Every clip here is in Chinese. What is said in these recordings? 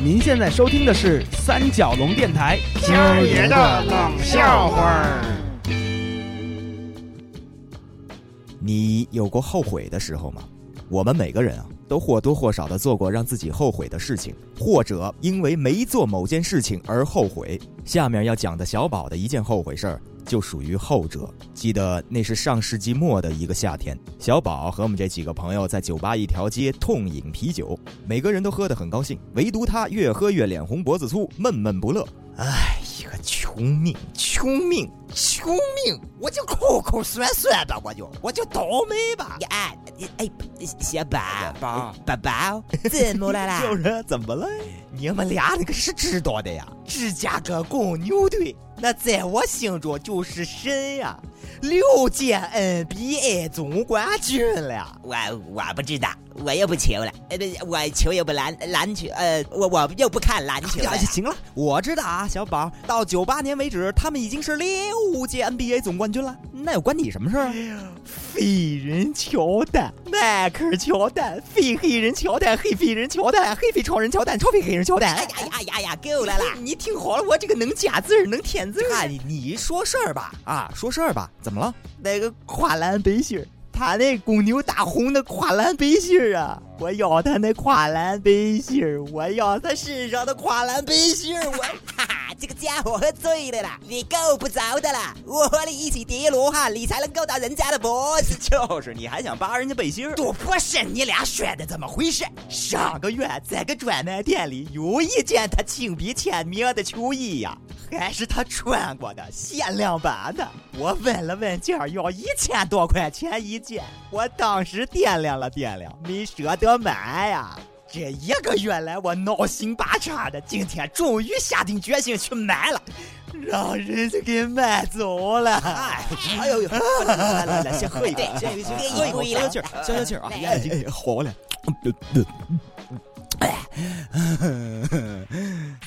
您现在收听的是三角龙电台今儿爷的冷笑话儿。你有过后悔的时候吗？我们每个人啊，都或多或少的做过让自己后悔的事情，或者因为没做某件事情而后悔。下面要讲的小宝的一件后悔事儿，就属于后者。记得那是上世纪末的一个夏天，小宝和我们这几个朋友在酒吧一条街痛饮啤酒，每个人都喝得很高兴，唯独他越喝越脸红脖子粗，闷闷不乐。哎穷命，穷命，穷命！我就口口算算吧，我就我就倒霉吧。哎哎，小宝，宝宝宝，怎么了啦？就是怎么了？你们俩那个是知道的呀，芝加哥公牛队，那在我心中就是神呀，六届 NBA 总冠军了。我我不知道，我又不球了，呃，不，我球又不篮篮球，呃，我我又不看篮球行了，我知道啊，小宝，到九八年为止，他们已经是六届 NBA 总冠军了，那又关你什么事儿啊？废人乔丹，迈克尔乔丹，非黑人乔丹，黑废人乔丹，黑非超人乔丹，超非黑人乔丹。哎呀呀呀呀，够了啦！你听好了，我这个能加字儿，能添字儿。啊，你你说事儿吧，啊，说事儿吧，怎么了？那个跨栏背心儿，他那公牛大红的跨栏背心儿啊，我要他那跨栏背心儿，我要他身上的跨栏背心儿，我。哈哈，这个家伙喝醉了啦，你够不着的啦！我和你一起叠罗汉，你才能够到人家的脖子。就是，你还想扒人家背心儿？多不是你俩说的怎么回事？上个月在个专卖店里有一件他亲笔签名的球衣呀，还是他穿过的限量版的。我问了问价，要一千多块钱一件。我当时掂量了掂量，没舍得买呀。这一个月来，我闹心巴叉的，今天终于下定决心去买了，让人家给买走了。哎，哎呦呦，来来来，先喝一杯，先喝一杯，消消气儿，消消气儿啊！哎哎，好了。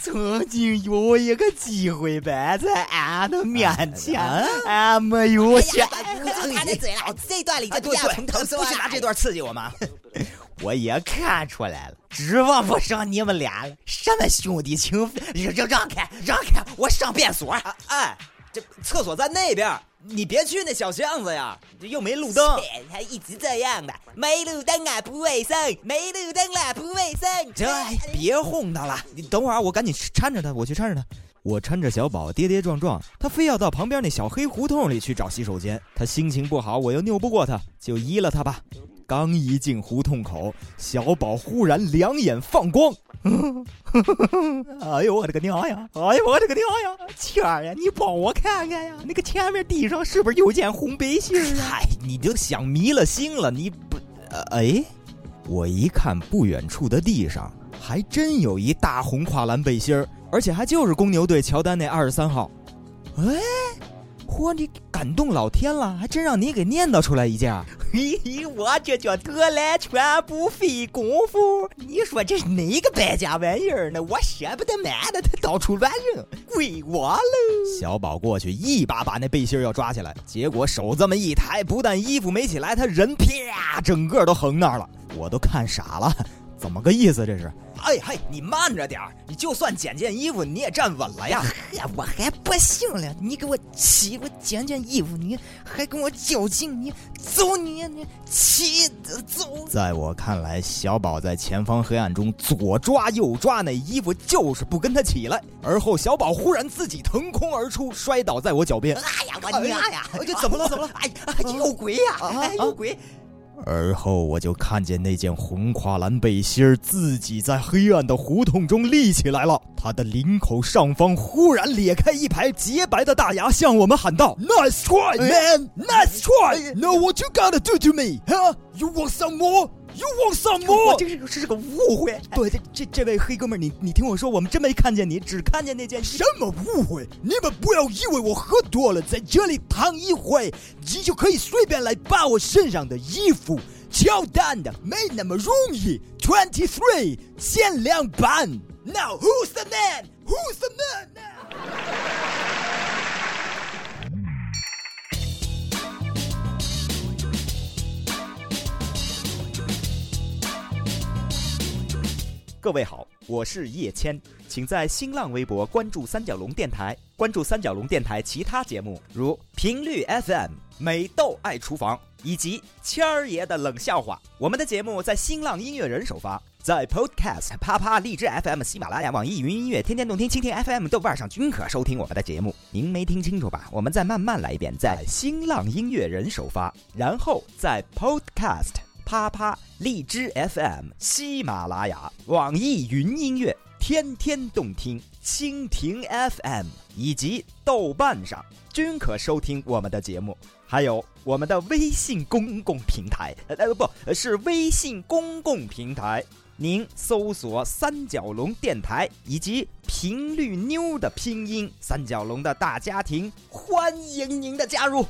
曾经有一个机会摆在俺的面前，俺没有选。俺的嘴了，这段里就不要从头说不是拿这段刺激我吗？我也看出来了，指望不上你们俩了。什么兄弟情分？让让开，让开！我上便所。哎，这厕所在那边，你别去那小巷子呀，又没路灯。他一直这样的，没路灯啊，不卫生，没路灯啊，不卫生。这别哄他了，你等会儿，我赶紧搀着他，我去搀着他。我搀着小宝跌跌撞撞，他非要到旁边那小黑胡同里去找洗手间。他心情不好，我又拗不过他，就依了他吧。刚一进胡同口，小宝忽然两眼放光。哎呦我的个娘呀！哎呦我的个娘呀！谦儿呀，你帮我看看呀，那个前面地上是不是有件红背心啊？嗨，你就想迷了心了，你不……哎，我一看不远处的地上还真有一大红跨栏背心儿，而且还就是公牛队乔丹那二十三号。哎。嚯！你感动老天了，还真让你给念叨出来一件。嘿嘿，我这叫得来全不费功夫。你说这是哪个败家玩意儿呢？我舍不得买的，他到处乱扔，归我喽。小宝过去一把把那背心要抓起来，结果手这么一抬，不但衣服没起来，他人啪，整个都横那儿了。我都看傻了，怎么个意思这是？哎嘿，你慢着点你就算捡件衣服，你也站稳了呀！呵，我还不行了，你给我起，我捡件衣服，你还跟我较劲，你走你你起走！在我看来，小宝在前方黑暗中左抓右抓那衣服，就是不跟他起来。而后，小宝忽然自己腾空而出，摔倒在我脚边。哎呀，我娘呀！这怎么了？怎么了？哎，有鬼呀！哎，有鬼！而后我就看见那件红跨栏背心儿自己在黑暗的胡同中立起来了，他的领口上方忽然裂开一排洁白的大牙，向我们喊道：“Nice try, man! Nice try! Know what you gotta do to me? Huh? You want some more?” You want some more？这是这是个误会。对，这这这位黑哥们儿，你你听我说，我们真没看见你，只看见那件什么误会？你们不要以为我喝多了，在这里躺一会，你就可以随便来扒我身上的衣服。乔丹的没那么容易。Twenty three 限量版。Now who's the man? Who's the 各位好，我是叶谦，请在新浪微博关注三角龙电台，关注三角龙电台其他节目，如频率 FM、美豆爱厨房以及谦儿爷的冷笑话。我们的节目在新浪音乐人首发，在 Podcast、啪啪、荔枝 FM、喜马拉雅、网易云音乐、天天动听、蜻蜓 FM、豆瓣上均可收听我们的节目。您没听清楚吧？我们再慢慢来一遍，在新浪音乐人首发，然后在 Podcast。啪啪、荔枝 FM、喜马拉雅、网易云音乐、天天动听、蜻蜓 FM 以及豆瓣上均可收听我们的节目，还有我们的微信公共平台，呃不是微信公共平台，您搜索“三角龙电台”以及“频率妞”的拼音“三角龙”的大家庭，欢迎您的加入。